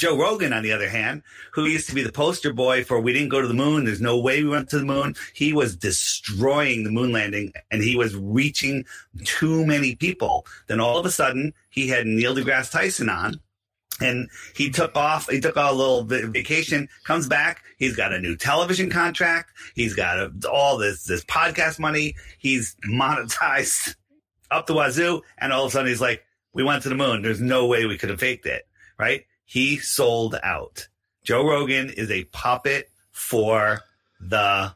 Joe Rogan, on the other hand, who used to be the poster boy for we didn't go to the moon. There's no way we went to the moon. He was destroying the moon landing and he was reaching too many people. Then all of a sudden he had Neil deGrasse Tyson on and he took off. He took a little vacation. Comes back. He's got a new television contract. He's got a, all this this podcast money. He's monetized up the wazoo. And all of a sudden, he's like, "We went to the moon. There's no way we could have faked it, right?" He sold out. Joe Rogan is a puppet for the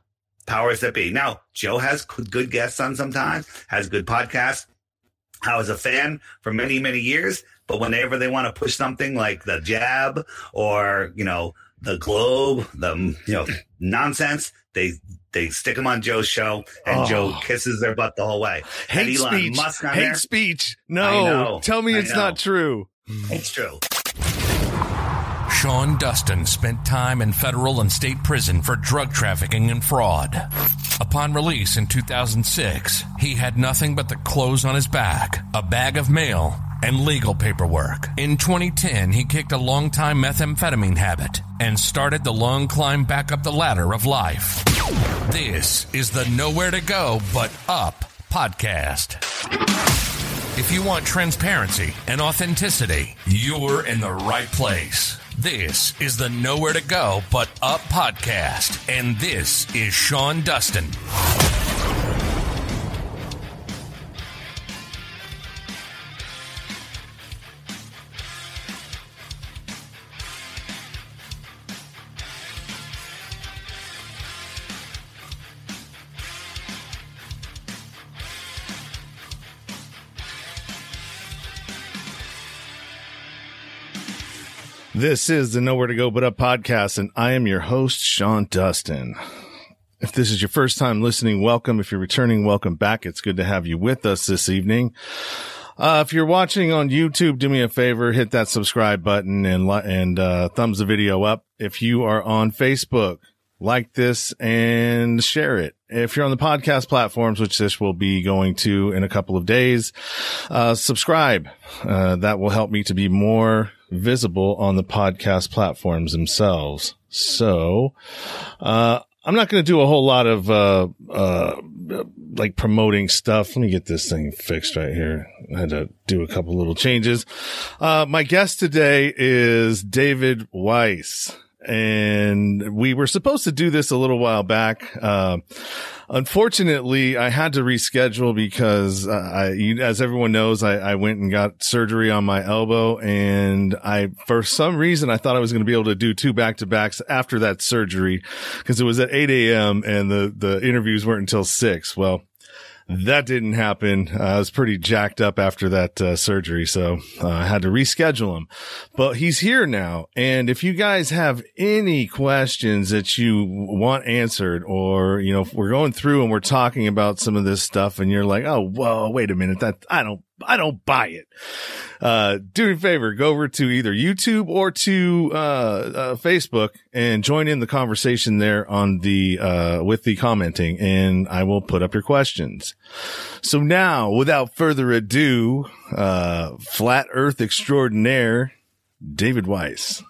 powers that be. Now, Joe has good guests on sometimes, has good podcasts. I was a fan for many, many years, but whenever they want to push something like the jab or, you know, the globe, the, you know, nonsense, they, they stick them on Joe's show and oh. Joe kisses their butt the whole way. Hate speech. Hate there. speech. No. Tell me it's not true. It's true. Sean Dustin spent time in federal and state prison for drug trafficking and fraud. Upon release in 2006, he had nothing but the clothes on his back, a bag of mail, and legal paperwork. In 2010, he kicked a long-time methamphetamine habit and started the long climb back up the ladder of life. This is the Nowhere to Go But Up podcast. If you want transparency and authenticity, you're in the right place. This is the Nowhere to Go But Up podcast, and this is Sean Dustin. This is the Nowhere to Go But Up podcast, and I am your host, Sean Dustin. If this is your first time listening, welcome. If you're returning, welcome back. It's good to have you with us this evening. Uh, if you're watching on YouTube, do me a favor, hit that subscribe button and, and, uh, thumbs the video up. If you are on Facebook, like this and share it. If you're on the podcast platforms, which this will be going to in a couple of days, uh, subscribe. Uh, that will help me to be more visible on the podcast platforms themselves. So, uh, I'm not going to do a whole lot of, uh, uh, like promoting stuff. Let me get this thing fixed right here. I had to do a couple little changes. Uh, my guest today is David Weiss and we were supposed to do this a little while back. Uh, unfortunately, I had to reschedule because uh, I, as everyone knows, I, I, went and got surgery on my elbow, and I, for some reason, I thought I was going to be able to do two back to backs after that surgery because it was at 8 a.m. and the the interviews weren't until six. Well, that didn't happen. Uh, I was pretty jacked up after that uh, surgery, so uh, I had to reschedule him. But he's here now, and if you guys have any questions that you want answered, or you know, if we're going through and we're talking about some of this stuff, and you're like, "Oh, whoa, wait a minute, that I don't I don't buy it. Uh, do me a favor, go over to either YouTube or to, uh, uh, Facebook and join in the conversation there on the, uh, with the commenting and I will put up your questions. So now, without further ado, uh, flat earth extraordinaire, David Weiss.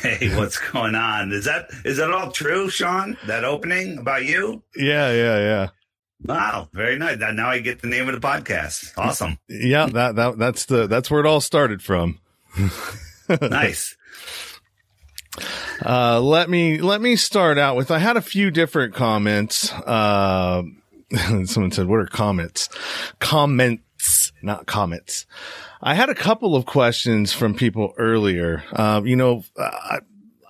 Hey, what's going on? Is that, is that all true, Sean? That opening about you? Yeah, yeah, yeah. Wow, very nice. Now I get the name of the podcast. Awesome. Yeah, that that that's the that's where it all started from. nice. Uh, let me let me start out with I had a few different comments. Uh, someone said, "What are comments?" Comments, not comments. I had a couple of questions from people earlier. Uh, you know, I,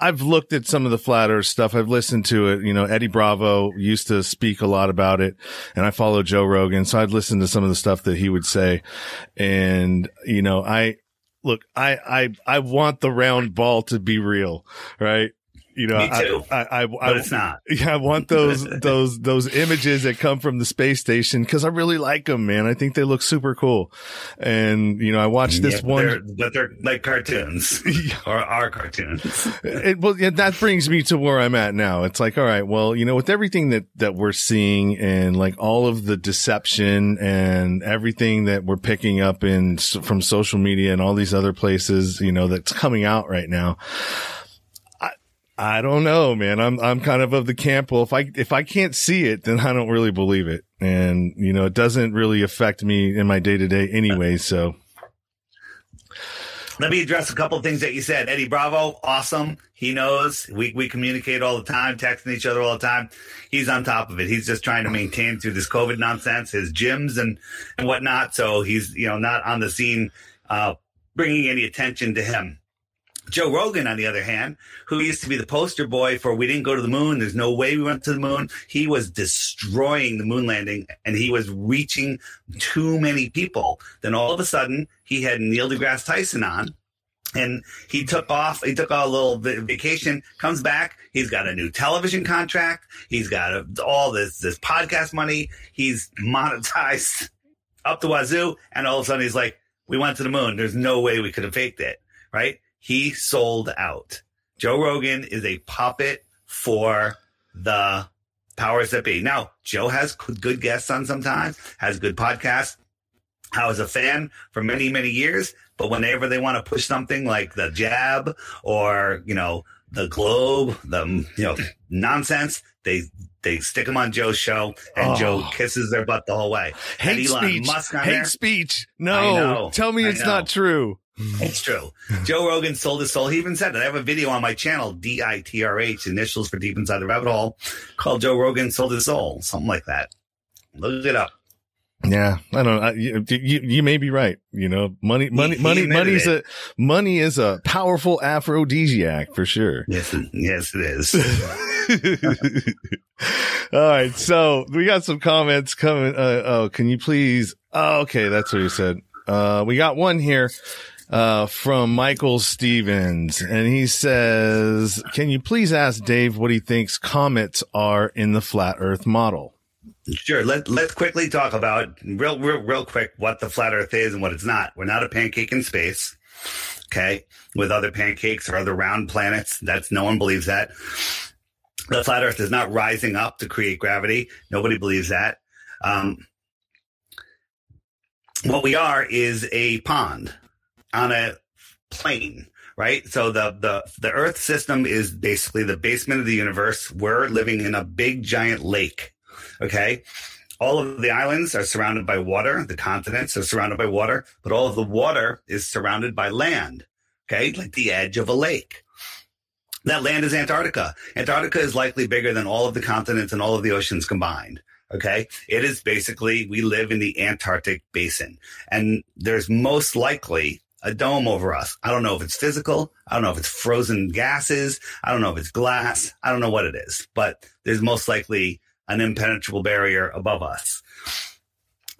I've looked at some of the flat earth stuff. I've listened to it. You know, Eddie Bravo used to speak a lot about it and I follow Joe Rogan. So I'd listen to some of the stuff that he would say. And, you know, I look, I, I, I want the round ball to be real, right? You know. I, I, I, but it's not. yeah, I want those those those images that come from the space station because I really like them, man. I think they look super cool. And you know, I watched this Yeah, one. they're, but they're like cartoons or are cartoons. it, well, yeah, that brings me to where I'm at now. It's like, all right, well, you know, with everything that, that we're seeing and like all of the deception and everything that we're picking up in from social media and all these other places, you know, that's coming out right now. I, don't know, man. I'm, I'm kind of of the camp. Well, if I, if I can't see it, then I don't really believe it. And, you know, it doesn't really affect me in my day to day anyway. So Let me address a couple of things that you said. Eddie Bravo, awesome. He knows. We we communicate all the time, texting each other all the time. He's on top of it. He's just trying to maintain through this COVID nonsense, his gyms and and whatnot. So he's you know not on the scene, uh, bringing any attention to him. Joe Rogan, on the other hand, who used to be the poster boy for we didn't go to the moon, there's no way we went to the moon. He was destroying the moon landing and he was reaching too many people. Then all of a sudden, he had Neil deGrasse Tyson on and he took off. He took a little va- vacation, comes back. He's got a new television contract. He's got a, all this, this podcast money. He's monetized up the wazoo. And all of a sudden he's like, we went to the moon. There's no way we could have faked it. Right. He sold out. Joe Rogan is a puppet for the powers that be. Now, Joe has good guests on sometimes, has good podcasts. I was a fan for many, many years, but whenever they want to push something like the jab or, you know, the globe, the, you know, nonsense, they, they stick them on Joe's show and Oh. Joe kisses their butt the whole way. Hate speech, hate there. speech. No, know. tell me I it's know. not true. It's true. Joe Rogan sold his soul. He even said it. I have a video on my channel, D I T R H, initials for Deep Inside the Rabbit Hole, called Joe Rogan sold his soul, something like that. Look it up. Yeah, I don't know. I- You, you, you may be right. You know, money, money, he money, admitted money's it. a, money is a powerful aphrodisiac for sure. Yes, it- yes, it is. All right. So we got some comments coming. Uh, oh, can you please? Oh, okay. That's what he said. Uh, we got one here, uh, from Michael Stevens and he says, can you please ask Dave what he thinks comets are in the flat earth model? Sure. Let, let's quickly talk about real, real, real quick what the flat earth is and what it's not. We're not a pancake in space. Okay. With other pancakes or other round planets. That's no one believes that. The flat earth is not rising up to create gravity. Nobody believes that. Um, what we are is a pond on a plane, right? So the, the, the earth system is basically the basement of the universe. We're living in a big giant lake. Okay. All of the islands are surrounded by water. The continents are surrounded by water, but all of the water is surrounded by land. Okay. Like the edge of a lake. That land is Antarctica. Antarctica is likely bigger than all of the continents and all of the oceans combined. Okay. It is basically, we live in the Antarctic basin and there's most likely a dome over us. I don't know if it's physical. I don't know if it's frozen gases. I don't know if it's glass. I don't know what it is, but there's most likely an impenetrable barrier above us.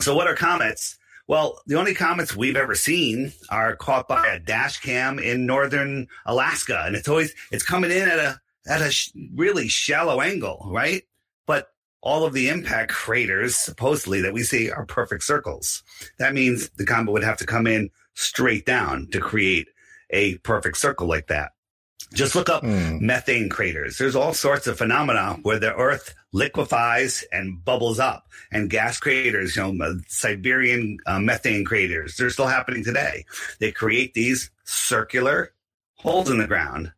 So what are comets? Well, the only comets we've ever seen are caught by a dash cam in northern Alaska, and it's always it's coming in at a at a sh- really shallow angle, right? But all of the impact craters supposedly that we see are perfect circles. That means the comet would have to come in straight down to create a perfect circle like that. Just look up Hmm. methane craters. There's all sorts of phenomena where the earth liquefies and bubbles up and gas craters, you know, uh, Siberian uh, methane craters. They're still happening today. They create these circular holes in the ground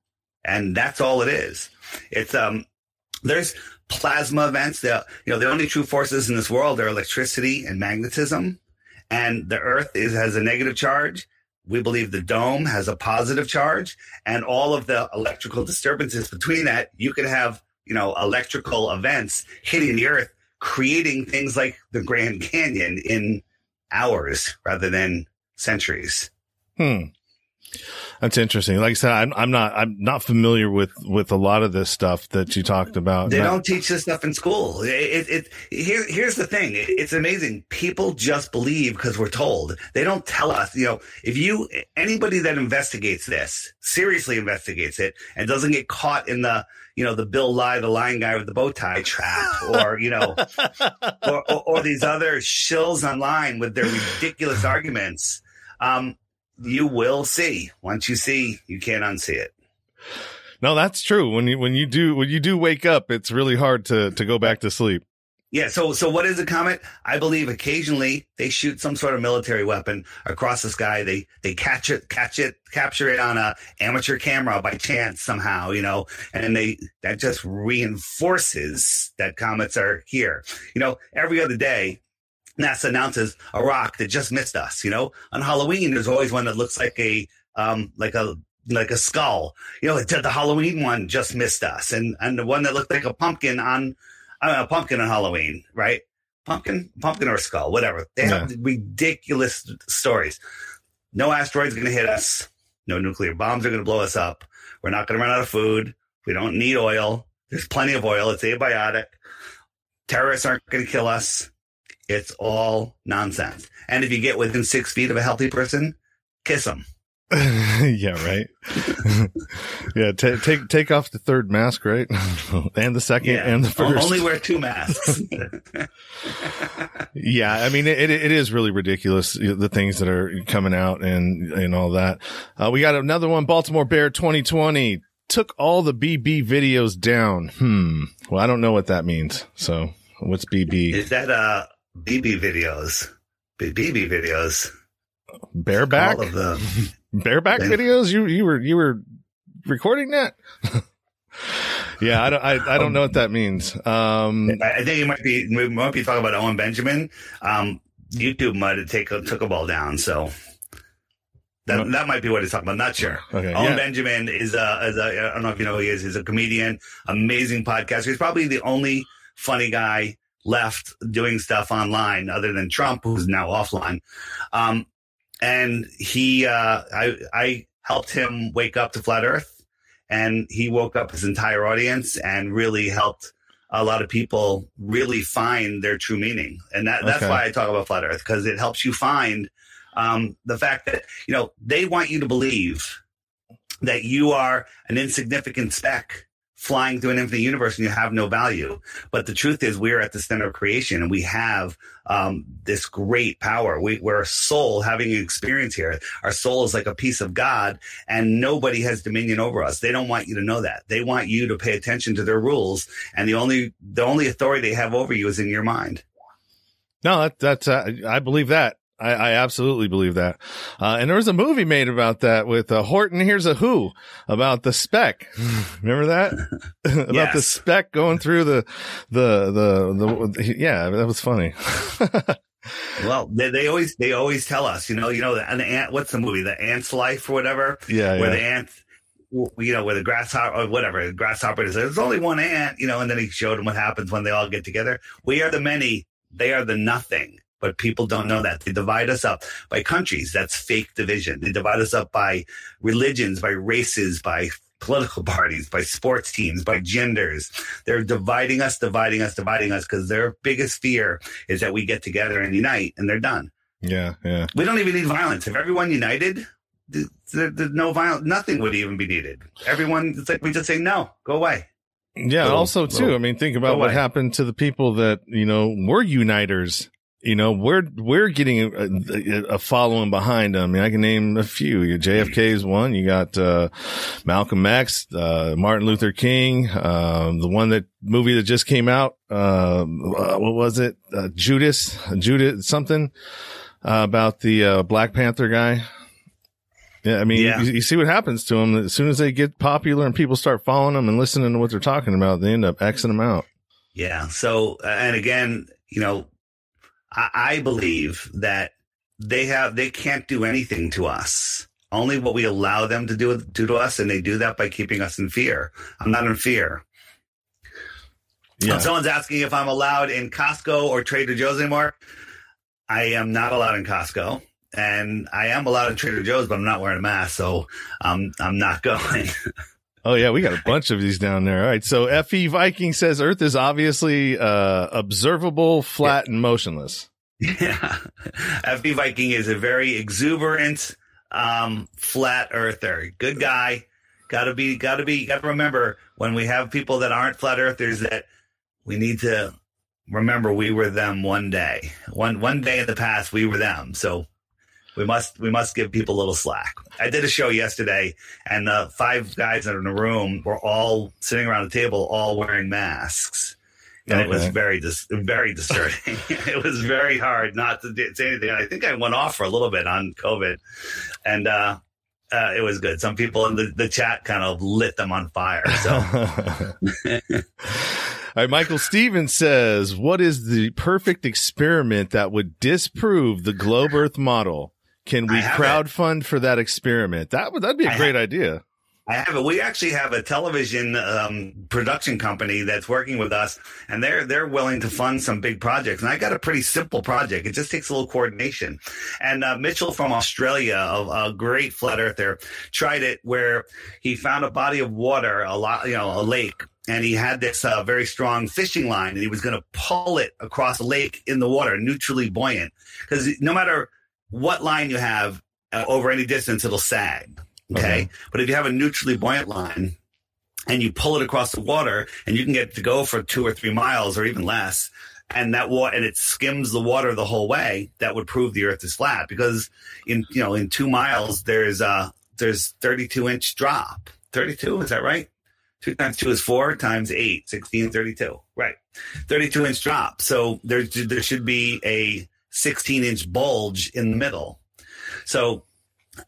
and that's all it is. It's, um, there's plasma events. The, you know, the only true forces in this world are electricity and magnetism and the earth is, has a negative charge. We believe the dome has a positive charge and all of the electrical disturbances between that, you could have, you know, electrical events hitting the earth, creating things like the Grand Canyon in hours rather than centuries. Hmm. That's interesting. Like I said, I'm, I'm not I'm not familiar with with a lot of this stuff that you talked about. They Not- don't teach this stuff in school. It, it, it here, here's the thing. It- it's amazing. People just believe because we're told. They don't tell us. You know, if you anybody that investigates this seriously investigates it and doesn't get caught in the you know the Bill Nye, the lying guy with the bow tie trap, or you know, or, or, or these other shills online with their ridiculous arguments. Um, you will see. Once you see, you can't unsee it. No, that's true. When you when you do when you do wake up, it's really hard to to go back to sleep. Yeah. So, so what is a comet? I believe occasionally they shoot some sort of military weapon across the sky. They, they catch it, catch it, capture it on a amateur camera by chance somehow, you know, and they, that just reinforces that comets are here. You know, every other day, NASA announces a rock that just missed us, you know, on Halloween, there's always one that looks like a, um, like a, like a skull, you know, the Halloween one just missed us and, and the one that looked like a pumpkin on, don't pumpkin on Halloween, right? Pumpkin, pumpkin or skull, whatever. They have ridiculous stories. No asteroid's going to hit us. No nuclear bombs are going to blow us up. We're not going to run out of food. We don't need oil. There's plenty of oil. It's abiotic. Terrorists aren't going to kill us. It's all nonsense. And if you get within six feet of a healthy person, kiss them. yeah, right. yeah, ta take take off the third mask, right, and the second and the first. Only wear two masks. yeah, I mean it, it is really ridiculous the things that are coming out and and all that. Uh, we got another one, Baltimore Bear 2020 took all the BB videos down. Hmm. Well, I don't know what that means. So what's BB? Is that uh BB videos? BB videos. Bareback. All of them. Bareback videos. You you were you were recording that. yeah, I don't I, I don't know what that means. Um, I think it might be we might be talking about Owen Benjamin. Um, YouTube might have take took a ball down, so that that might be what he's talking about. Not sure. Okay, Owen yeah. Benjamin is a, is a I don't know if you know who he is. He's a comedian, amazing podcaster. He's probably the only funny guy left doing stuff online other than Trump, who's now offline. Um, and he, uh, I, I helped him wake up to flat earth and he woke up his entire audience and really helped a lot of people really find their true meaning. And that, that's Okay. why I talk about flat earth because it helps you find, um, the fact that, you know, they want you to believe that you are an insignificant speck flying through an infinite universe and you have no value. But the truth is we're at the center of creation and we have um, this great power. We, we're a soul having an experience here. Our soul is like a piece of God and nobody has dominion over us. They don't want you to know that. They want you to pay attention to their rules. And the only, the only authority they have over you is in your mind. No, that, that's, uh, I believe that. I, I absolutely believe that. Uh, and there was a movie made about that with uh, Horton Here's a Who about the speck. Remember that? about the Yes. speck going through the, the, the, the, yeah, that was funny. Well, they, they always, they always tell us, you know, you know, the, an ant, what's the movie? The ant's life or whatever. yeah, where yeah. the ant, you know, where the grasshopper or whatever, the grasshopper is, there's only one ant, you know, and then he showed them what happens when they all get together. We are the many, they are the nothing. But people don't know that. They divide us up by countries. That's fake division. They divide us up by religions, by races, by political parties, by sports teams, by genders. They're dividing us, dividing us, dividing us because their biggest fear is that we get together and unite and they're done. yeah, yeah. We don't even need violence. If everyone united, th- there, there's no violence. Nothing would even be needed. Everyone, it's like we just say no, go away. Yeah. Little- also too, little- I mean, think about what away. happened to the people that, you know, were uniters. You know, we're, we're getting a, a, a following behind them. I mean, I can name a few. Your JFK is one. You got, uh, Malcolm X, uh, Martin Luther King, um, the one that movie that just came out. Um, uh, what was it? Uh, Judas, Judas, something, uh, about the, uh, Black Panther guy. Yeah. I mean, Yeah. You, you see what happens to them as soon as they get popular and people start following them and listening to what they're talking about, they end up Xing them out. Yeah. So, uh, and again, you know, I, I believe that they have, they can't do anything to us. Only what we allow them to do, do to us. And they do that by keeping us in fear. I'm not in fear. Yeah. If someone's asking if I'm allowed in Costco or Trader Joe's anymore, I am not allowed in Costco. and I am allowed in Trader Joe's, but I'm not wearing a mask, so um, I'm not going. Oh yeah, we got a bunch of these down there. All right. So FE Viking says Earth is obviously uh, observable, flat, and motionless. Yeah. FE Viking is a very exuberant, um, flat earther. Good guy. Gotta be, gotta be, gotta remember when we have people that aren't flat earthers that we need to remember we were them one day. One, one day in the past, we were them. So we must we must give people a little slack. I did a show yesterday, and uh, five guys in a room were all sitting around a table, all wearing masks, and okay. it was very dis- very disturbing. it was very hard not to say anything. I think I went off for a little bit on COVID, and uh, uh, it was good. Some people in the, the chat kind of lit them on fire. So. All right, Michael Stevens says, "What is the perfect experiment that would disprove the globe Earth model?" Can we crowdfund for that experiment? That would that'd be a great idea. I have it. We actually have a television um, production company that's working with us, and they're they're willing to fund some big projects. And I got a pretty simple project. It just takes a little coordination. And uh, Mitchell from Australia, a, a, great flat earther, tried it where he found a body of water, a lot, you know, a lake. And he had this uh, very strong fishing line, and he was going to pull it across the lake in the water, neutrally buoyant. Because no matter what line you have uh, over any distance, it'll sag. Okay? okay. But if you have a neutrally buoyant line and you pull it across the water and you can get to go for two or three miles or even less, and that water and it skims the water the whole way, that would prove the earth is flat because in you know in two miles there's uh there's 32 inch drop. 32, is that right? Two times two is four times eight, 16, 32. Right. 32 inch drop. So there, there should be a 16 inch bulge in the middle. So,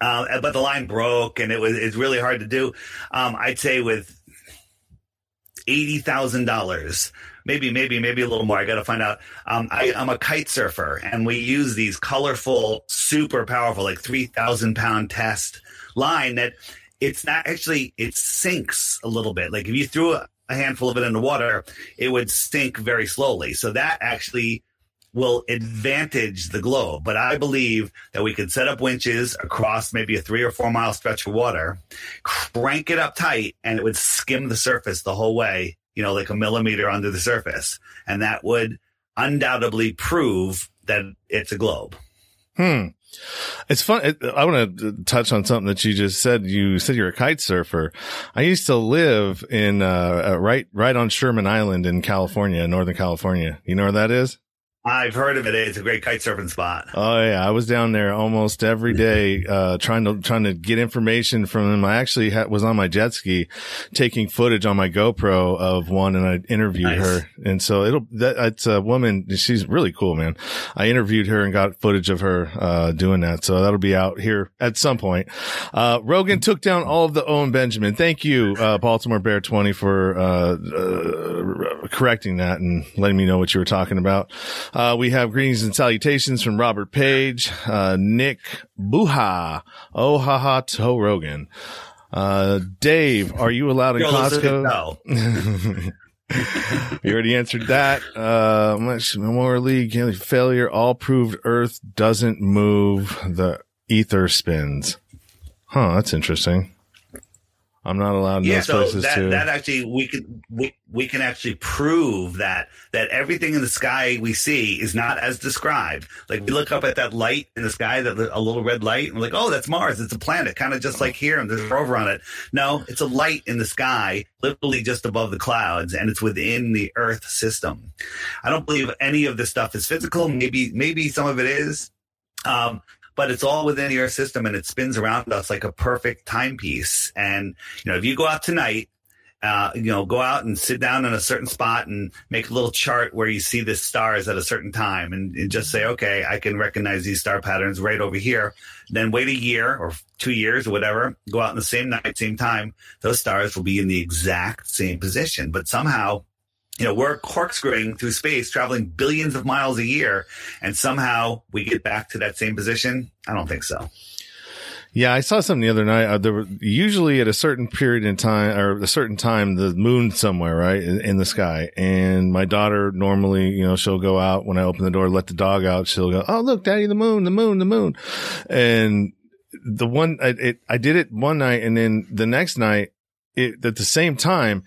uh, but the line broke and it was, it's really hard to do. Um, I'd say with $80,000, maybe, maybe, maybe a little more. I got to find out. Um, I, am a kite surfer and we use these colorful, super powerful, like 3,000 pound test line that it's not actually, it sinks a little bit. Like if you threw a, a handful of it in the water, it would sink very slowly. So that actually will advantage the globe. But I believe that we could set up winches across maybe a three or four mile stretch of water, crank it up tight, and it would skim the surface the whole way, you know, like a millimeter under the surface. And that would undoubtedly prove that it's a globe. Hmm. It's fun. I want to touch on something that you just said. You said you're a kite surfer. I used to live in, uh, uh right, right on Sherman Island in California, Northern California. You know where that is? I've heard of it. It's a great kite surfing spot. Oh yeah, I was down there almost every day, uh, trying to trying to get information from them. I actually ha- was on my jet ski, taking footage on my GoPro of one, and I interviewed nice. her. And so it'll that it's a woman. She's really cool, man. I interviewed her and got footage of her uh, doing that. So that'll be out here at some point. Uh, Rogan took down all of the Owen Benjamin. Thank you, uh, Baltimore Bear twenty, for uh, uh, correcting that and letting me know what you were talking about. Uh, we have greetings and salutations from Robert Page, uh, Nick Buha, Oh Ha Ha To Rogan. Uh, Dave, are you allowed in Costco? No. you already answered that. Uh, Michelson-Morley failure. All proved Earth doesn't move. The ether spins. Huh. That's interesting. I'm not allowed in yeah, those so places that, too. That actually, we can we, we can actually prove that that everything in the sky we see is not as described. Like we look up at that light in the sky, that a little red light, and we're like, oh, that's Mars. It's a planet, kind of just like here, and there's a rover on it. No, it's a light in the sky, literally just above the clouds, and it's within the Earth system. I don't believe any of this stuff is physical. Maybe maybe some of it is. Um, but it's all within your system and it spins around us like a perfect timepiece. And, you know, if you go out tonight, uh, you know, go out and sit down in a certain spot and make a little chart where you see the stars at a certain time and, and, just say, okay, I can recognize these star patterns right over here. Then wait a year or two years or whatever, go out in the same night, same time. Those stars will be in the exact same position, but somehow you know, we're corkscrewing through space, traveling billions of miles a year, and somehow we get back to that same position. I don't think so. Yeah, I saw something the other night. Uh, there were usually at a certain period in time or a certain time, the moon somewhere, right, in, in, the sky. And my daughter normally, you know, she'll go out when I open the door, let the dog out. She'll go, "Oh, look, Daddy, the moon, the moon, the moon," and the one I, it, I did it one night, and then the next night, it, at the same time,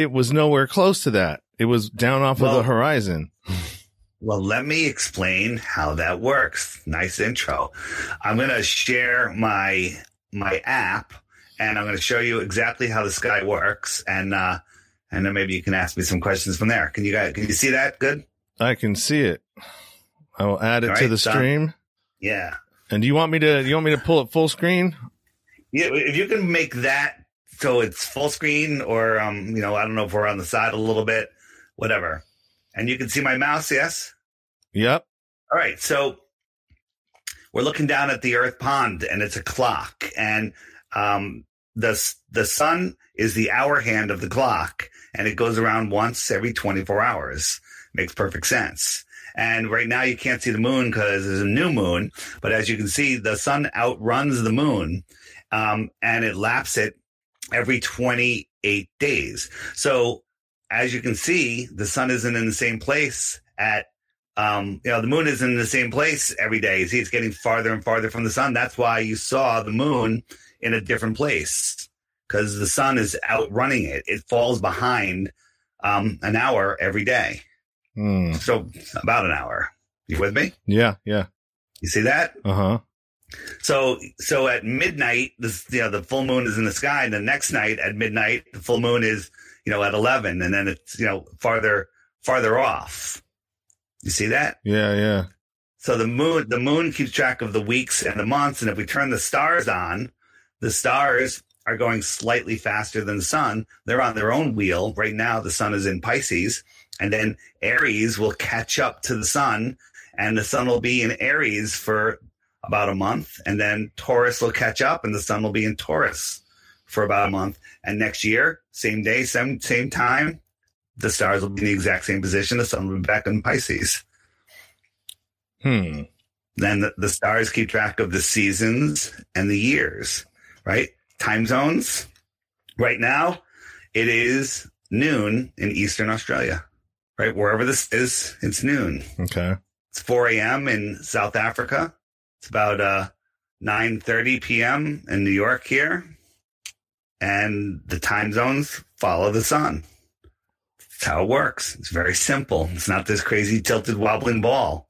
it was nowhere close to that. It was down off well, of the horizon. Well, let me explain how that works. Nice intro. I'm going to share my my app and I'm going to show you exactly how the sky works and uh and then maybe you can ask me some questions from there. Can you guys can you see that good? I can see it. I will add it to the done. stream. Yeah. And do you want me to you want me to pull it full screen? Yeah, if you can make that so it's full screen or um you know, I don't know if we're on the side a little bit, whatever. And you can see my mouse, yes? Yep. All right. So we're looking down at the Earth pond and it's a clock. And um, the, the sun is the hour hand of the clock and it goes around once every 24 hours. Makes perfect sense. And right now you can't see the moon because there's a new moon. But as you can see, the sun outruns the moon um, and it laps it every 28 days. So as you can see, the sun isn't in the same place at um, you know, the moon isn't in the same place every day. See, it's getting farther and farther from the sun. That's why you saw the moon in a different place because the sun is outrunning it. It falls behind um, an hour every day. Mm. So about an hour. You with me? Yeah, yeah. You see that? Uh huh. So, so at midnight, this, you know, the full moon is in the sky. And the next night at midnight, the full moon is, you know, at 11 and then it's, you know, farther, farther off. You see that? Yeah, yeah. So the moon, the moon keeps track of the weeks and the months. And if we turn the stars on, the stars are going slightly faster than the sun. They're on their own wheel. Right now, the sun is in Pisces and then Aries will catch up to the sun and the sun will be in Aries for about a month. And then Taurus will catch up and the sun will be in Taurus for about a month. And next year, same day, same, same time, the stars will be in the exact same position. The sun will be back in Pisces. Hmm. Then the, the stars keep track of the seasons and the years, right? Time zones. Right now, it is noon in Eastern Australia, right? Wherever this is, it's noon. Okay. It's 4 a.m. in South Africa. It's about uh, 9.30 p.m. in New York here. And the time zones follow the sun. That's how it works. It's very simple. It's not this crazy tilted wobbling ball.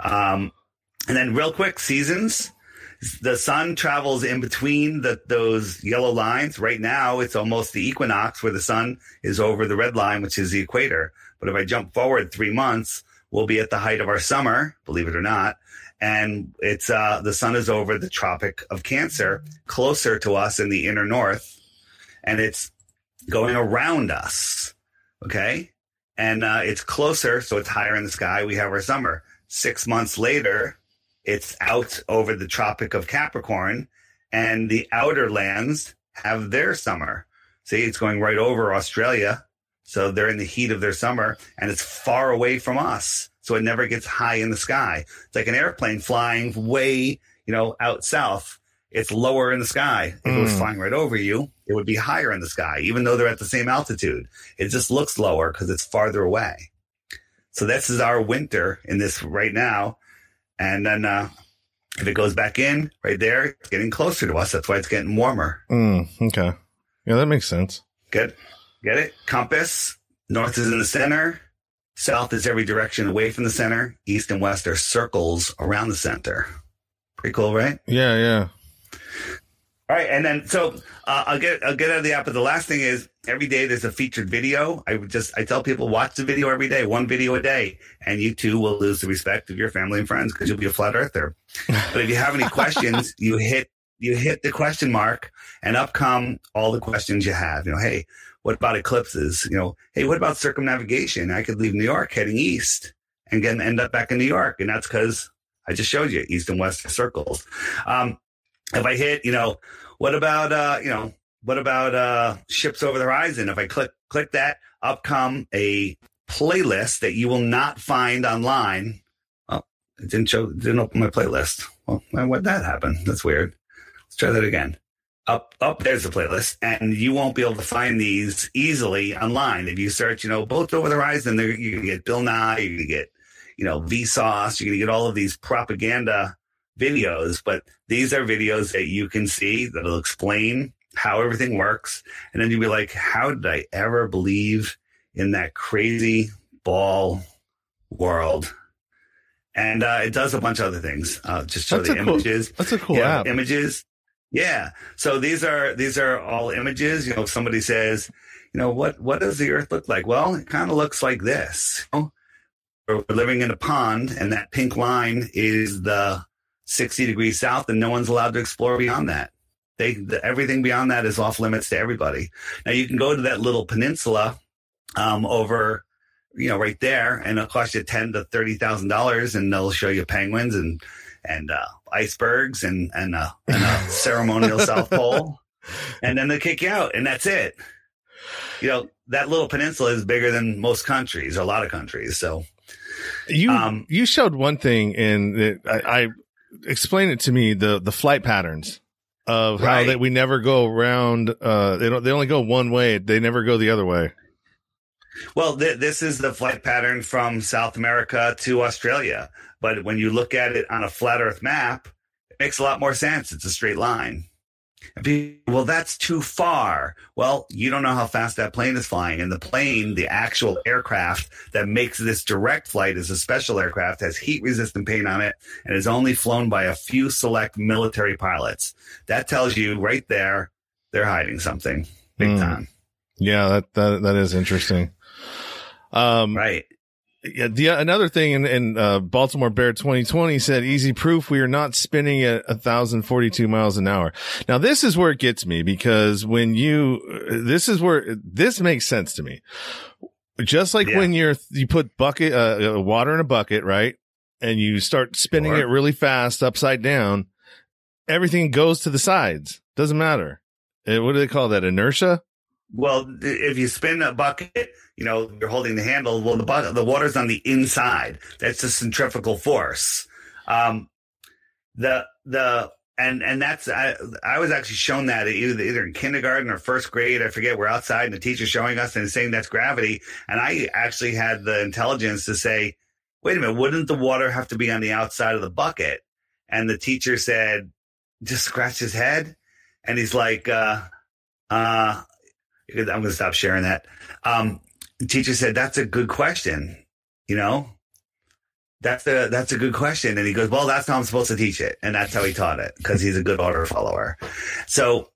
Um, and then real quick, seasons. The sun travels in between the, those yellow lines. Right now, it's almost the equinox where the sun is over the red line, which is the equator. But if I jump forward three months, we'll be at the height of our summer, believe it or not. And it's, uh, the sun is over the Tropic of Cancer, closer to us in the inner north. And it's going around us. Okay. And uh, it's closer, so it's higher in the sky. We have our summer. Six months later, it's out over the Tropic of Capricorn, and the outer lands have their summer. See, it's going right over Australia. So they're in the heat of their summer, and it's far away from us. So it never gets high in the sky. It's like an airplane flying way, you know, out south it's lower in the sky. If mm. it was hmm. flying right over you, it would be higher in the sky, even though they're at the same altitude. It just looks lower because it's farther away. So this is our winter in this right now. And then uh, if it goes back in right there, it's getting closer to us. That's why it's getting warmer. Mm, okay. Yeah, that makes sense. Good. Get it? Compass. North is in the center. South is every direction away from the center. East and west are circles around the center. Pretty cool, right? Yeah, yeah. All right, and then so uh, I'll get I'll get out of the app. But the last thing is every day there's a featured video. I just I tell people watch the video every day, one video a day, and you too will lose the respect of your family and friends because you'll be a flat earther. but if you have any questions, you hit you hit the question mark, and up come all the questions you have. You know, hey, what about eclipses? You know, hey, what about circumnavigation? I could leave New York heading east and get end up back in New York, and that's because I just showed you east and west circles. Um, if I hit, you know, what about, uh, you know, what about, uh, ships over the horizon? If I click, click that, up come a playlist that you will not find online. Oh, it didn't show, didn't open my playlist. Well, why'd that happen? That's weird. Let's try that again. Up, up there's the playlist, and you won't be able to find these easily online. If you search, you know, boats over the horizon, there you can get Bill Nye, you can get, you know, Vsauce, you're gonna get all of these propaganda videos, but these are videos that you can see that'll explain how everything works. And then you'll be like, how did I ever believe in that crazy ball world? And uh, it does a bunch of other things. Uh, just show That's the cool- images. That's a cool yeah, app. images. Yeah. So these are these are all images. You know, if somebody says, you know, what what does the Earth look like? Well, it kind of looks like this. You know, We're living in a pond, and that pink line is the 60 degrees south, and no one's allowed to explore beyond that. They the, everything beyond that is off limits to everybody. Now you can go to that little peninsula um, over, you know, right there, and it'll cost you ten to thirty thousand dollars, and they'll show you penguins and and uh, icebergs and and, uh, and a ceremonial South Pole, and then they kick you out, and that's it. You know that little peninsula is bigger than most countries, or a lot of countries. So You Um, you showed one thing and I, I explained it to me the the flight patterns of how Right. that we never go around. Uh, they don't they only go one way. They never go the other way. Well, th- this is the flight pattern from South America to Australia. But when you look at it on a flat Earth map, it makes a lot more sense. It's a straight line. And people, well, that's too far. Well, you don't know how fast that plane is flying. And the plane, the actual aircraft that makes this direct flight is a special aircraft, has heat resistant paint on it, and is only flown by a few select military pilots. That tells you right there, they're hiding something big Hmm. time. Yeah, that that that is interesting. Um, Right. yeah, the another thing in, in uh, Baltimore Bear 2020 said, "Easy proof we are not spinning at 1,042 miles an hour." Now, this is where it gets me because when you, this is where this makes sense to me. Just like Yeah. when you're you put bucket uh, uh, water in a bucket, right, and you start spinning Sure. it really fast upside down, everything goes to the sides. Doesn't matter. Uh, what do they call that? Inertia. Well, if you spin a bucket, you know, you're holding the handle. Well, the bucket, the water's on the inside. That's the centrifugal force. Um, the, the, and, and that's, I, I was actually shown that either, either in kindergarten or first grade. I forget. We're outside and the teacher's showing us and saying that's gravity. And I actually had the intelligence to say, wait a minute, wouldn't the water have to be on the outside of the bucket? And the teacher said, just scratch his head. And he's like, uh, uh, I'm going to stop sharing that. Um, teacher said, that's a good question. You know, that's a, that's a good question. And he goes, well, that's how I'm supposed to teach it. And that's how he taught it because he's a good order follower. So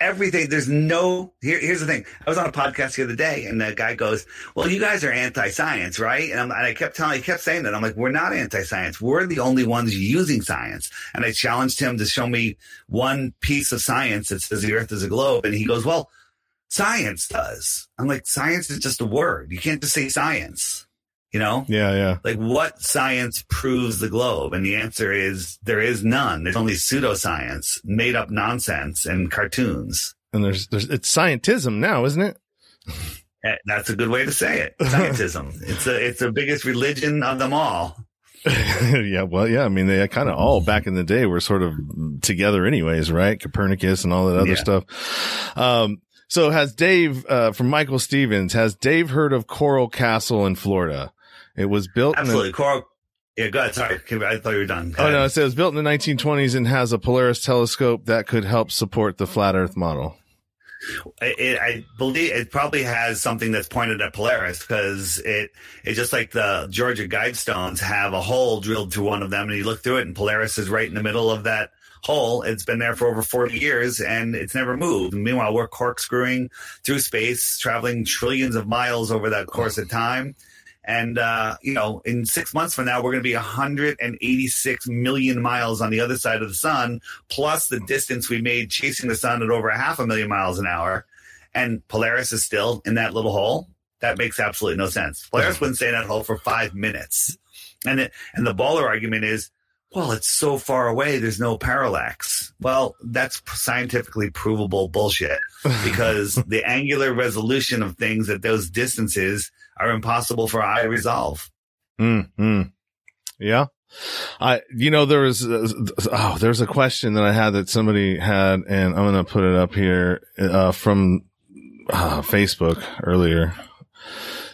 everything, there's no, here, here's the thing. I was on a podcast the other day and the guy goes, well, you guys are anti-science, right? And, and I kept telling, he kept saying that. I'm like, we're not anti-science. We're the only ones using science. And I challenged him to show me one piece of science that says the earth is a globe. And he goes, well, science does. I'm like, science is just a word. You can't just say science, you know? Yeah, yeah. Like what science proves the globe? And the answer is there is none. There's only pseudoscience, made up nonsense and cartoons. And there's there's it's scientism now, isn't it? Eh, That's a good way to say it. Scientism. it's a, it's the biggest religion of them all. yeah, well, yeah. I mean, they kind of all back in the day were sort of together, anyways, right? Copernicus and all that other Yeah. stuff. Um, so has Dave uh, from Michael Stevens? Has Dave heard of Coral Castle in Florida? It was built. In Absolutely. Coral. Yeah, go ahead. Sorry. I thought you were done. Go oh no, ahead. it was built in the 1920s and has a Polaris telescope that could help support the flat Earth model. it, it, I believe it probably has something that's pointed at Polaris because it it's just like the Georgia Guidestones have a hole drilled through one of them, and you look through it, and Polaris is right in the middle of that hole. It's been there for over 40 years and it's never moved. Meanwhile, we're corkscrewing through space, traveling trillions of miles over that course of time. And, uh, you know, in six months from now, we're going to be 186 million miles on the other side of the sun, plus the distance we made chasing the sun at over a half a million miles an hour. And Polaris is still in that little hole. That makes absolutely no sense. Polaris wouldn't stay in that hole for five minutes. And it, and the baller argument is, well, it's so far away. There's no parallax. Well, that's scientifically provable bullshit because the angular resolution of things at those distances are impossible for to resolve. Mm. Yeah. I, you know, there was, uh, oh, there's a question that I had that somebody had, and I'm going to put it up here, uh, from, uh, Facebook earlier.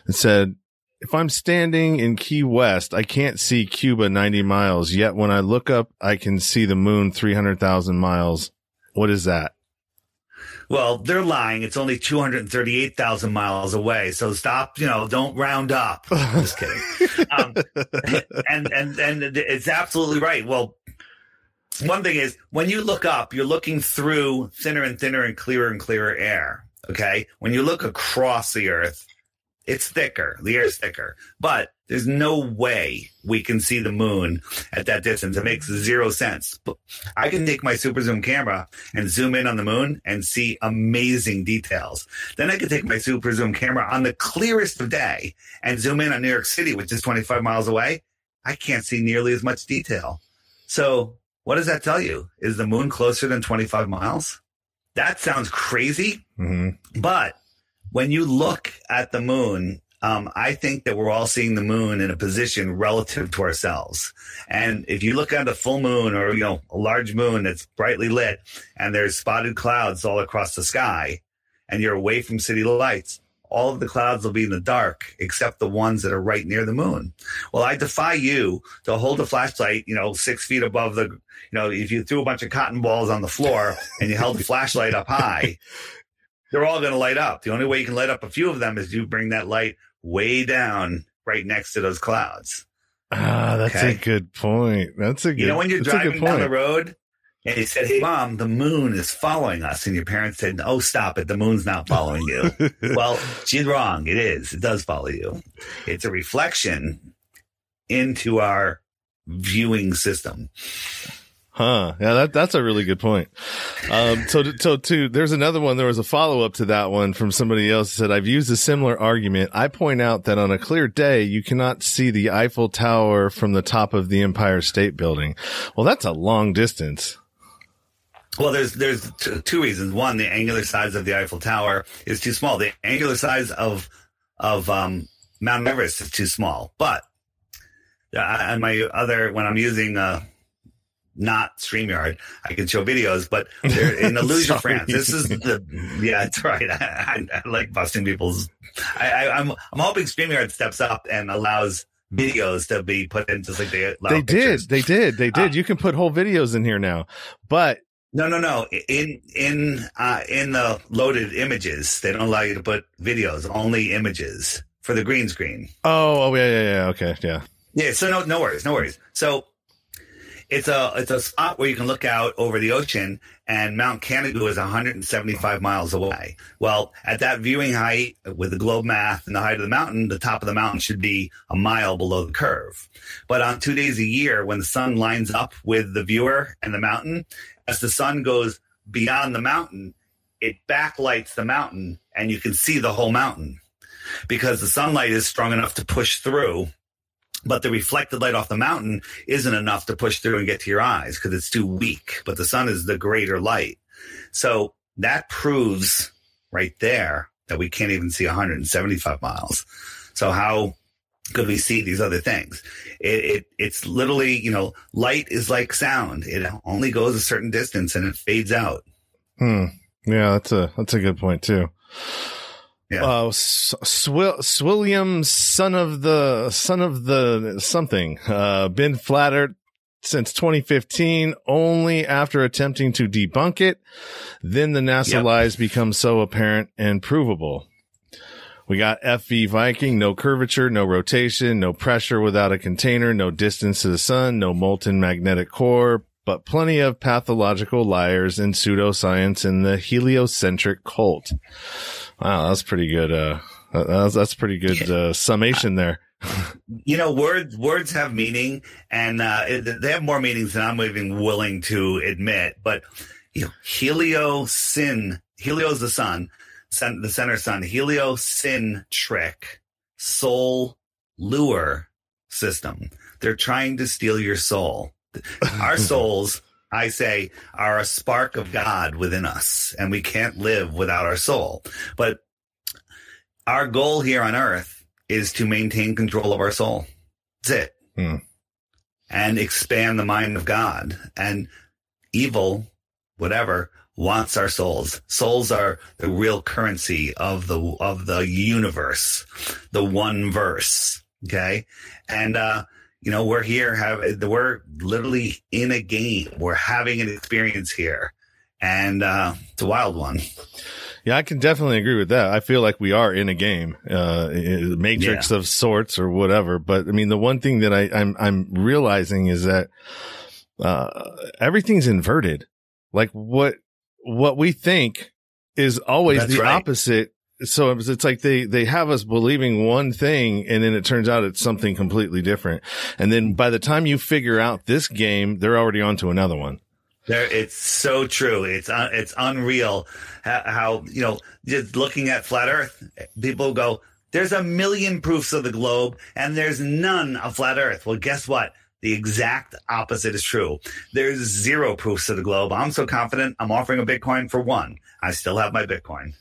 It said, if I'm standing in Key West, I can't see Cuba 90 miles. Yet when I look up, I can see the moon 300,000 miles. What is that? Well, they're lying. It's only 238,000 miles away. So stop, you know, don't round up. Just kidding. Um, and, and, and it's absolutely right. Well, one thing is when you look up, you're looking through thinner and thinner and clearer and clearer air. Okay. When you look across the earth, it's thicker. The air is thicker, but there's no way we can see the moon at that distance. It makes zero sense. I can take my super zoom camera and zoom in on the moon and see amazing details. Then I can take my super zoom camera on the clearest of day and zoom in on New York City, which is 25 miles away. I can't see nearly as much detail. So what does that tell you? Is the moon closer than 25 miles? That sounds crazy, mm-hmm. but when you look at the moon, um, I think that we're all seeing the moon in a position relative to ourselves. And if you look at a full moon or, you know, a large moon that's brightly lit and there's spotted clouds all across the sky and you're away from city lights, all of the clouds will be in the dark except the ones that are right near the moon. Well, I defy you to hold a flashlight, you know, six feet above the, you know, if you threw a bunch of cotton balls on the floor and you held the flashlight up high, they're all going to light up. The only way you can light up a few of them is you bring that light way down right next to those clouds. Ah, that's okay? a good point. That's a good, point. you know, when you're driving down the road and you said, Hey, mom, the moon is following us. And your parents said, Oh, stop it. The moon's not following you. well, she's wrong. It is. It does follow you. It's a reflection into our viewing system. Huh. Yeah, that, that's a really good point. Um, so, so too, there's another one. There was a follow up to that one from somebody else said, I've used a similar argument. I point out that on a clear day, you cannot see the Eiffel Tower from the top of the Empire State Building. Well, that's a long distance. Well, there's there's t- two reasons. One, the angular size of the Eiffel Tower is too small. The angular size of of um, Mount Everest is too small. But uh, and my other when I'm using uh, not StreamYard. I can show videos, but they're in Illusion France. This is the, yeah, that's right. I, I, I like busting people's, I, am I'm, I'm hoping StreamYard steps up and allows videos to be put in just like they, they did. They did. They did. Uh, you can put whole videos in here now, but no, no, no. In in uh, in the loaded images, they don't allow you to put videos. Only images for the green screen. Oh, oh yeah, yeah, yeah. Okay, yeah. Yeah. So no, no worries, no worries. So it's a it's a spot where you can look out over the ocean, and Mount Canigou is 175 miles away. Well, at that viewing height, with the globe math and the height of the mountain, the top of the mountain should be a mile below the curve. But on two days a year, when the sun lines up with the viewer and the mountain, as the sun goes beyond the mountain, it backlights the mountain, and you can see the whole mountain because the sunlight is strong enough to push through but the reflected light off the mountain isn't enough to push through and get to your eyes because it's too weak. But the sun is the greater light. So that proves right there that we can't even see 175 miles. So how could we see these other things? It, it, it's literally, you know, light is like sound. It only goes a certain distance and it fades out. Hmm. Yeah, that's a that's a good point too. Yeah. Uh, Swill, Swilliam, son of the, son of the something, uh, been flattered since 2015 only after attempting to debunk it. Then the NASA yep. lies become so apparent and provable. We got FV Viking, no curvature, no rotation, no pressure without a container, no distance to the sun, no molten magnetic core, but plenty of pathological liars and pseudoscience in the heliocentric cult. Wow, that's pretty good. Uh, that's, that's pretty good uh, summation there. you know, words words have meaning, and uh, they have more meanings than I'm even willing to admit. But you know, helio sin, helio's the sun, the center sun, helio sin trick, soul lure system. They're trying to steal your soul. Our souls I say, are a spark of God within us, and we can't live without our soul. But our goal here on earth is to maintain control of our soul. That's it. Hmm. and expand the mind of God. And evil, whatever, wants our souls. Souls are the real currency of the of the universe, the one verse. Okay, and uh, you know we're here have we're literally in a game. We're having an experience here, and uh, it's a wild one. Yeah, I can definitely agree with that. I feel like we are in a game, uh, matrix yeah. of sorts or whatever. But I mean, the one thing that I, I'm, I'm realizing is that, uh, everything's inverted. Like what, what we think is always That's the right. opposite. So it's, like they, they have us believing one thing and then it turns out it's something completely different. And then by the time you figure out this game, they're already on to another one. There, it's so true. It's uh, it's unreal how, how, you know just looking at flat Earth, people go, "There's a million proofs of the globe, and there's none of flat Earth." Well, guess what? The exact opposite is true. There's zero proofs of the globe. I'm so confident. I'm offering a Bitcoin for one. I still have my Bitcoin.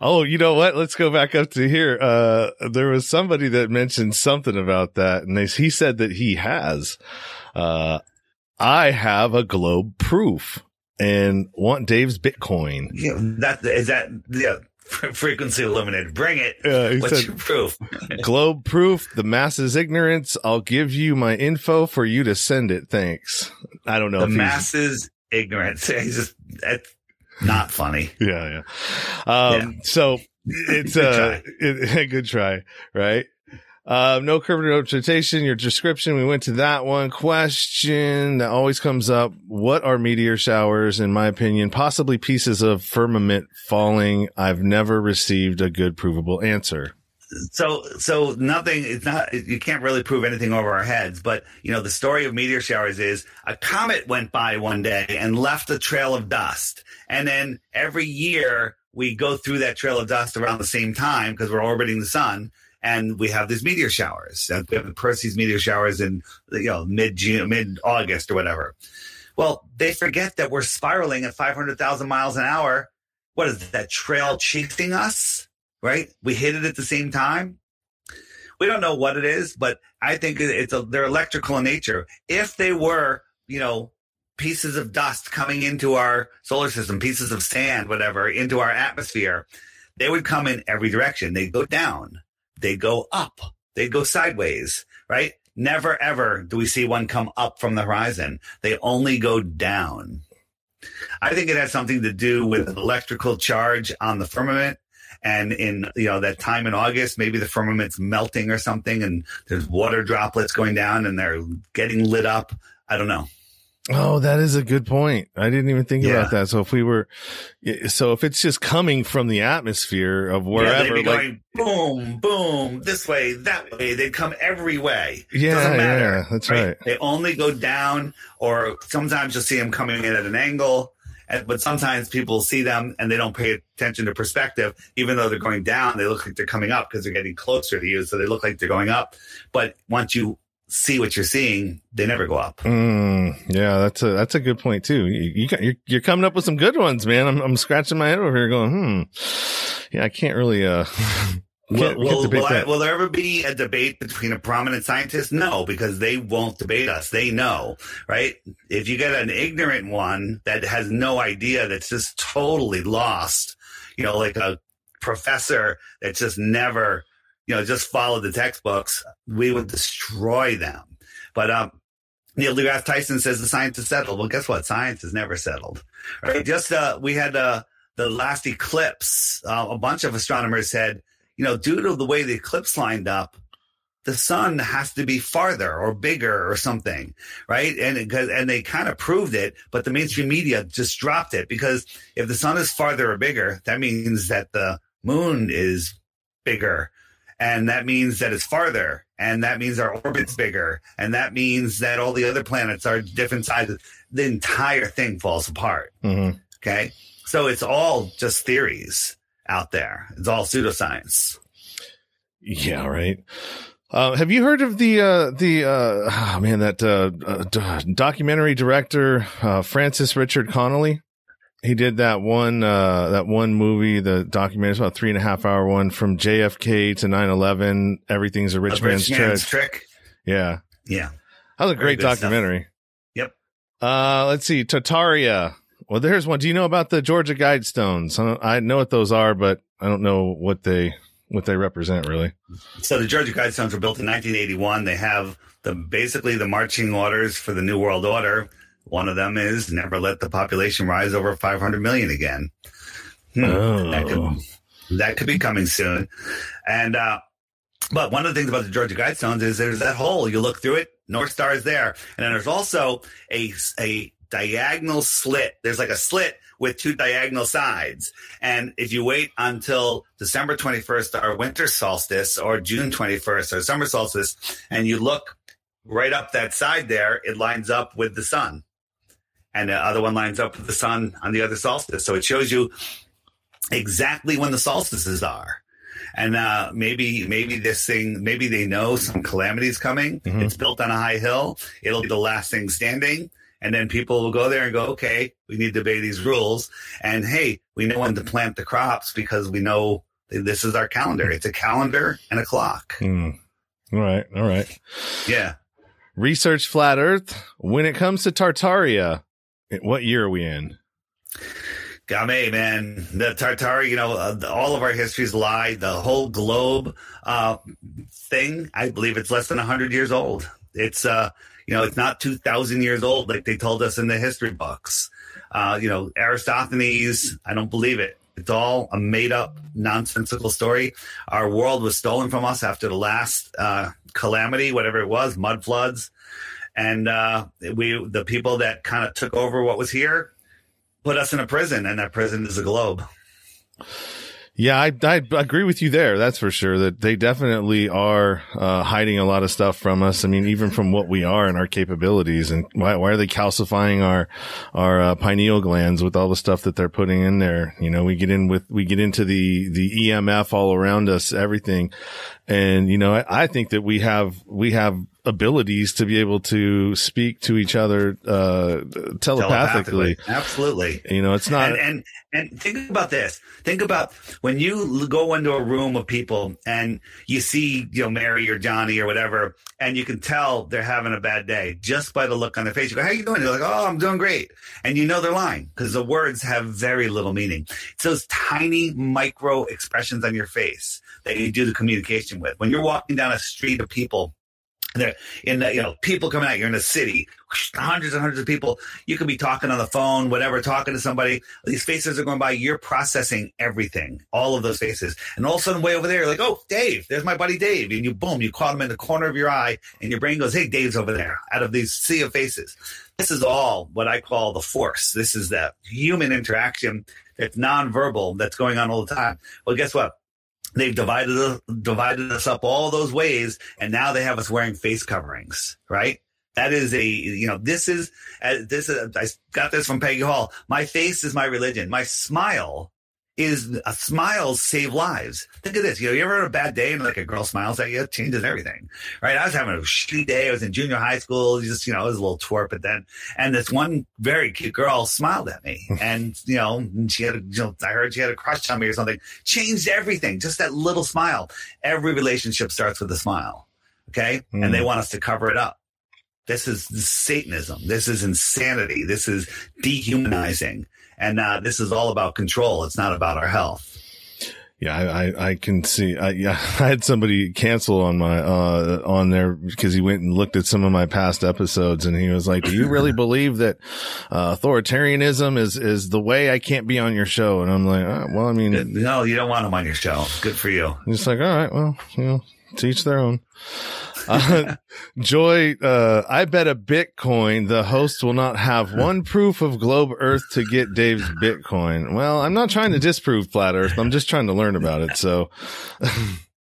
Oh, you know what? Let's go back up to here. Uh, there was somebody that mentioned something about that, and they, he said that he has. Uh, I have a globe proof and want Dave's Bitcoin. Yeah, that is that yeah. Frequency limited. Bring it. Yeah, What's said, your proof? globe proof. The masses ignorance. I'll give you my info for you to send it. Thanks. I don't know. The masses ignorance. He's just that's not funny. Yeah, yeah. Um, yeah. so it's uh, a good try, right? Uh, no curve notation, your description. We went to that one question that always comes up. What are meteor showers? In my opinion, possibly pieces of firmament falling. I've never received a good provable answer. So, so nothing, it's not, you can't really prove anything over our heads, but you know, the story of meteor showers is a comet went by one day and left a trail of dust. And then every year we go through that trail of dust around the same time because we're orbiting the sun and we have these meteor showers. Uh, we have the Perseus meteor showers in you know mid June, mid August or whatever. Well, they forget that we're spiraling at 500,000 miles an hour. What is that trail chasing us? Right? We hit it at the same time. We don't know what it is, but I think it's a, they're electrical in nature. If they were, you know, pieces of dust coming into our solar system, pieces of sand, whatever, into our atmosphere, they would come in every direction. They'd go down they go up, they go sideways, right? Never ever do we see one come up from the horizon. They only go down. I think it has something to do with an electrical charge on the firmament. And in, you know, that time in August, maybe the firmament's melting or something and there's water droplets going down and they're getting lit up. I don't know. Oh, that is a good point. I didn't even think yeah. about that. So if we were, so if it's just coming from the atmosphere of wherever, yeah, like going boom, boom, this way, that way, they come every way. Yeah, yeah, that's right? right? They only go down, or sometimes you'll see them coming in at an angle. But sometimes people see them and they don't pay attention to perspective. Even though they're going down, they look like they're coming up because they're getting closer to you. So they look like they're going up. But once you see what you're seeing, they never go up. Mm, yeah, that's a that's a good point too. You, you you're, you're coming up with some good ones, man. I'm I'm scratching my head over here, going, hmm. Yeah, I can't really. uh Will, will, will, I, will, there ever be a debate between a prominent scientist? No, because they won't debate us. They know, right? If you get an ignorant one that has no idea, that's just totally lost, you know, like a professor that just never you know, just follow the textbooks, we would destroy them. But um, Neil deGrasse Tyson says the science is settled. Well, guess what? Science is never settled. Right? Just uh, we had uh, the last eclipse. Uh, a bunch of astronomers said, you know, due to the way the eclipse lined up, the sun has to be farther or bigger or something, right? And and they kind of proved it, but the mainstream media just dropped it because if the sun is farther or bigger, that means that the moon is bigger and that means that it's farther. And that means our orbit's bigger. And that means that all the other planets are different sizes. The entire thing falls apart. Mm-hmm. okay? So it's all just theories out there. It's all pseudoscience. Yeah right. Uh, have you heard of the uh, the uh, oh man that uh, uh, documentary director uh, Francis Richard Conolly? He did that one uh that one movie the documentary it's about three and a half hour one from jfk to 9-11 everything's a rich, a man's, rich man's trick. trick yeah yeah That was a great documentary. Stuff. Yep. Uh, let's see, Tartaria. Well, there's one. Do you know about the Georgia Guidestones? I, I know what those are, but I don't know what they what they represent really. So the Georgia Guidestones were built in 1981. They have the basically the marching orders for the New World Order. One of them is never let the population rise over 500 million again. Hmm. Oh. That could that could be coming soon. And uh, but one of the things about the Georgia Guidestones is there's that hole. You look through it, North Star is there, and then there's also a a diagonal slit. There's like a slit with two diagonal sides. And if you wait until December 21st, our winter solstice, or June 21st, our summer solstice, and you look right up that side there, it lines up with the sun. And the other one lines up with the sun on the other solstice. So it shows you exactly when the solstices are. And uh, maybe maybe this thing maybe they know some calamity is coming. Mm-hmm. It's built on a high hill. It'll be the last thing standing. And then people will go there and go, okay, we need to obey these rules. And hey, we know when to plant the crops because we know this is our calendar. It's a calendar and a clock. Mm. All right. All right. Yeah. Research flat earth. When it comes to Tartaria, what year are we in? Game, man. The Tartari, you know, uh, all of our histories lie. The whole globe uh, thing, I believe it's less than 100 years old. It's, uh, you know, it's not 2,000 years old like they told us in the history books. Uh, you know, Eratosthenes, I don't believe it. It's all a made up, nonsensical story. Our world was stolen from us after the last uh, calamity, whatever it was, mud floods. And uh, we, the people that kind of took over what was here, put us in a prison, and that prison is a globe. Yeah, I, I agree with you there. That's for sure that they definitely are uh, hiding a lot of stuff from us. I mean, even from what we are and our capabilities and why, why are they calcifying our, our uh, pineal glands with all the stuff that they're putting in there? You know, we get in with, we get into the, the EMF all around us, everything. And, you know, I, I think that we have, we have abilities to be able to speak to each other uh, telepathically. telepathically. Absolutely. You know, it's not. And, and, and think about this. Think about when you go into a room of people and you see, you know, Mary or Johnny or whatever, and you can tell they're having a bad day just by the look on their face. You go, "How are you doing?" They're like, "Oh, I'm doing great," and you know they're lying because the words have very little meaning. It's those tiny micro expressions on your face that you do the communication with. When you're walking down a street of people there in the, you know, people coming out, you're in a city, hundreds and hundreds of people. You could be talking on the phone, whatever, talking to somebody. These faces are going by. You're processing everything, all of those faces. And all of a sudden, way over there, you're like, oh, Dave, there's my buddy Dave. And you, boom, you caught him in the corner of your eye and your brain goes, hey, Dave's over there out of these sea of faces. This is all what I call the force. This is that human interaction that's nonverbal that's going on all the time. Well, guess what? They've divided us, divided us up all those ways, and now they have us wearing face coverings, right? That is a, you know, this is, uh, this is, I got this from Peggy Hall. My face is my religion. My smile is a smiles save lives. Think of this. You know, you ever had a bad day and like a girl smiles at you, it changes everything. Right. I was having a shitty day. I was in junior high school. Just, you know, I was a little twerp but then. And this one very cute girl smiled at me. and, you know, she had a, you know, I heard she had a crush on me or something. Changed everything. Just that little smile. Every relationship starts with a smile. Okay. Mm. And they hmm. want us to cover it up. This is Satanism. This is insanity. This is dehumanizing. And uh, this is all about control. It's not about our health. Yeah, I, I, I can see. I, yeah, I had somebody cancel on my uh on there because he went and looked at some of my past episodes, and he was like, "Do you really believe that uh, authoritarianism is is the way? I can't be on your show." And I'm like, oh, "Well, I mean, no, you don't want him on your show. Good for you." He's like, "All right, well, you know, teach their own." Uh, Joy, uh, I bet a Bitcoin the host will not have one proof of globe Earth to get Dave's Bitcoin. Well, I'm not trying to disprove flat Earth. I'm just trying to learn about it. So.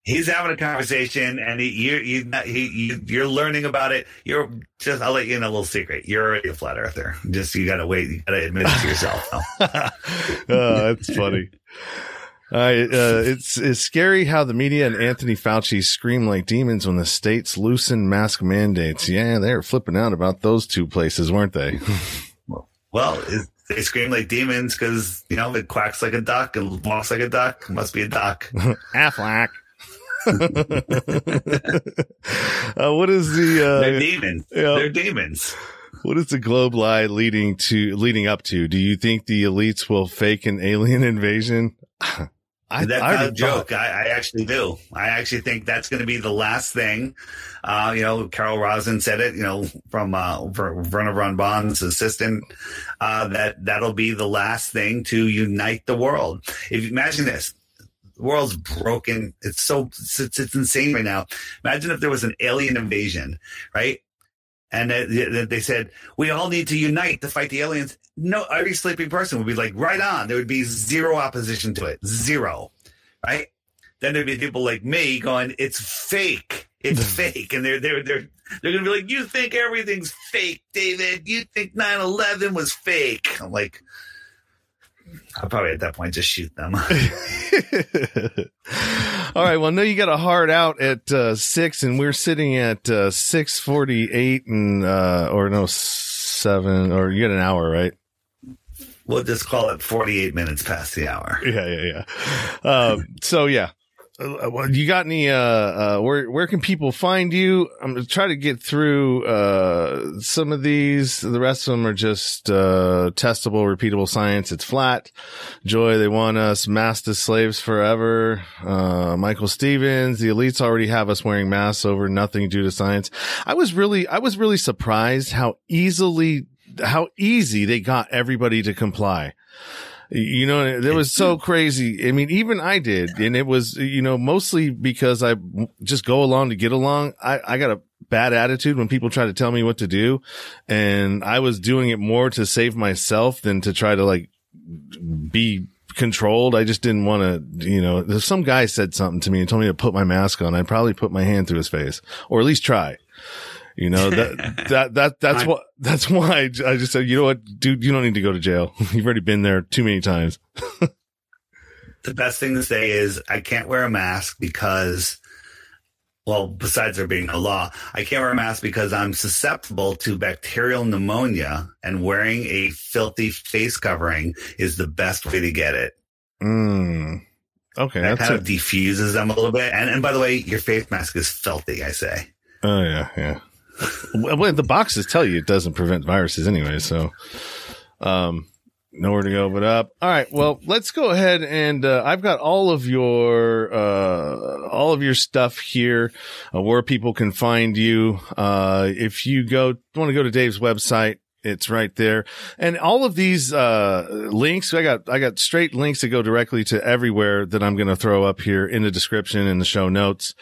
He's having a conversation, and he, you, you, he, you, are learning about it. You're just, I'll let you in a little secret. You're already a flat earther. Just, you gotta wait. You gotta admit it to yourself. oh, that's funny. Uh, uh, it's it's scary how the media and Anthony Fauci scream like demons when the states loosen mask mandates. Yeah, they were flipping out about those two places, weren't they? well, they scream like demons because you know it quacks like a duck and walks like a duck. Must be a duck. Aflac. uh, what is the? Uh, They're demons. yeah. They're demons. What is the globe lie leading to leading up to? Do you think the elites will fake an alien invasion? I, that's I not a joke. thought- I, I actually do. I actually think that's going to be the last thing. Uh, you know, Carol Rosin said it. You know, from uh, Wernher von Braun's assistant, uh, that that'll be the last thing to unite the world. If you imagine this, the world's broken. It's so it's, it's insane right now. Imagine if there was an alien invasion, right? And they, they said we all need to unite to fight the aliens. No, every sleeping person would be like, right on. There would be zero opposition to it, zero, right? Then there'd be people like me going, it's fake, it's fake, and they're they're they're they're gonna be like, you think everything's fake, David? You think 9-11 was fake? I'm like, I'll probably at that point just shoot them. All right. Well, no, you got a hard out at uh, six, and we're sitting at uh, six forty-eight, and uh, or no seven, or you got an hour, right? we'll just call it 48 minutes past the hour. Yeah, yeah, yeah. Um, so yeah. Uh, well, you got any, uh, uh, where, where can people find you? I'm gonna try to get through, uh, some of these. The rest of them are just, uh, testable, repeatable science. It's flat. Joy, they want us masked as slaves forever. Uh, Michael Stevens, the elites already have us wearing masks over nothing due to science. I was really, I was really surprised how easily, how easy they got everybody to comply. You know, that was so crazy. I mean, even I did. And it was, you know, mostly because I just go along to get along. I, I got a bad attitude when people try to tell me what to do. And I was doing it more to save myself than to try to like be controlled. I just didn't want to, you know, if some guy said something to me and told me to put my mask on, I'd probably put my hand through his face or at least try. You know, that, that, that, that's I- what, that's why I just said, you know what, dude, you don't need to go to jail. You've already been there too many times. the best thing to say is I can't wear a mask because, well, besides there being a law, I can't wear a mask because I'm susceptible to bacterial pneumonia and wearing a filthy face covering is the best way to get it. Mm. Okay. That That's kind it. of diffuses them a little bit. And, and by the way, your face mask is filthy, I say. Oh yeah. Yeah. Well, the boxes tell you it doesn't prevent viruses anyway. So, um, nowhere to go but up. All right. Well, let's go ahead and, uh, I've got all of your, uh, all of your stuff here, uh, where people can find you. Uh, if you go, want to go to Dave's website, it's right there. And all of these, uh, links, I got, I got straight links that go directly to everywhere that I'm going to throw up here in the description in the show notes.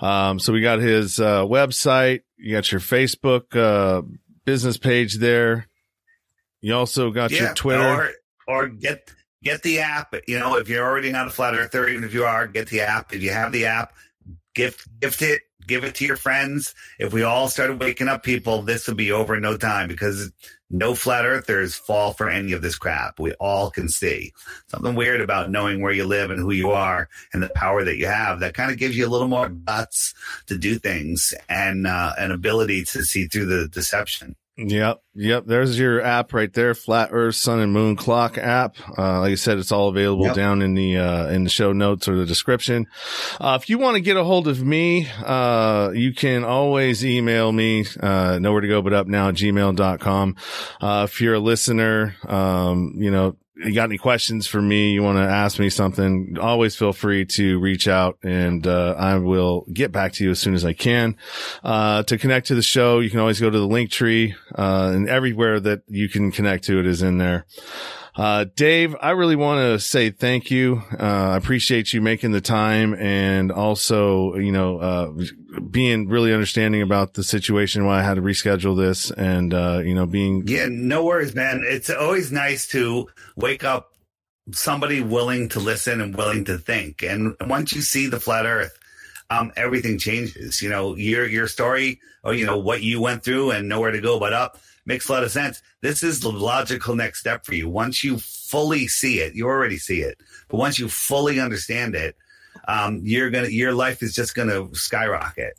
Um, so we got his, uh, website. You got your Facebook, uh, business page there. You also got your Twitter. Or, or get get the app. You know, if you're already not a flat earther, even if you are, get the app. If you have the app, gift gift it, give it to your friends. If we all started waking up people, this would be over in no time because no flat earthers fall for any of this crap. We all can see something weird about knowing where you live and who you are and the power that you have. That kind of gives you a little more guts to do things and uh, an ability to see through the deception. Yep. Yep. There's your app right there. Flat Earth Sun and Moon Clock app. Uh, like I said, it's all available Yep. down in the, uh, in the show notes or the description. Uh, if you want to get a hold of me, uh, you can always email me, uh, nowhere to go but up now, gmail.com. Uh, if you're a listener, um, you know, you got any questions for me, you want to ask me something, always feel free to reach out and, uh, I will get back to you as soon as I can. Uh, to connect to the show, you can always go to the link tree, uh, and everywhere that you can connect to it is in there. Uh, Dave, I really want to say thank you. Uh, I appreciate you making the time and also, you know, uh, being really understanding about the situation, why I had to reschedule this and, uh, you know, being, Yeah, no worries, man. It's always nice to wake up somebody willing to listen and willing to think. And once you see the flat earth, um, everything changes. You know, your your story or you know what you went through and nowhere to go but up makes a lot of sense. This is the logical next step for you. Once you fully see it, you already see it, but once you fully understand it, um, you're gonna your life is just gonna skyrocket.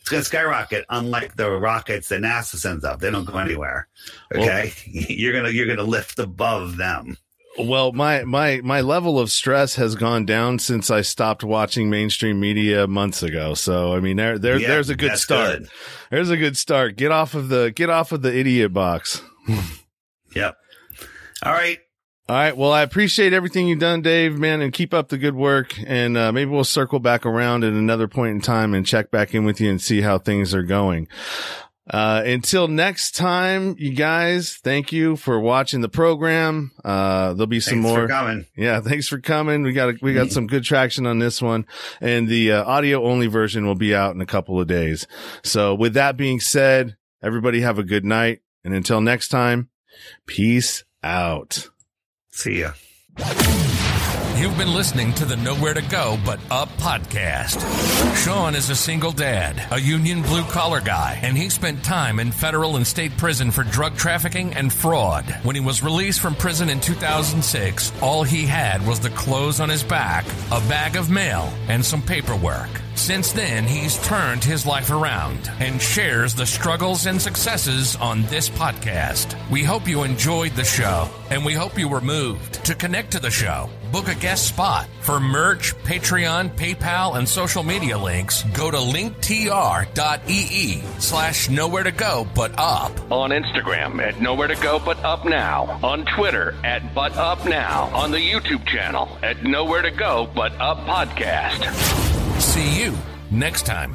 It's gonna skyrocket, unlike the rockets that NASA sends up. They don't go anywhere. Okay, you're gonna you're gonna lift above them. Well, my my my level of stress has gone down since I stopped watching mainstream media months ago. So I mean, there there Yeah, there's a good start. good. There's a good start. Get off of the get off of the idiot box. Yep. All right. All right. Well, I appreciate everything you've done, Dave, man, and keep up the good work. And uh, maybe we'll circle back around at another point in time and check back in with you and see how things are going. Uh, until next time, you guys, thank you for watching the program. Uh, there'll be some Thanks more. for coming. Yeah, thanks for coming. We got we got some good traction on this one, and the uh, audio only version will be out in a couple of days. So, with that being said, everybody have a good night, and until next time, peace out. See ya. You've been listening to the Nowhere to Go But Up podcast. Sean is a single dad, a union blue collar guy, and he spent time in federal and state prison for drug trafficking and fraud. When he was released from prison in 2006, all he had was the clothes on his back, a bag of mail, and some paperwork. Since then, he's turned his life around and shares the struggles and successes on this podcast. We hope you enjoyed the show and we hope you were moved. To connect to the show, book a guest spot. For merch, Patreon, PayPal, and social media links, go to linktr.ee slash nowhere to go but up. On Instagram at nowhere to go but up now. On Twitter at but up now. On the YouTube channel at nowhere to go but up podcast. See you next time.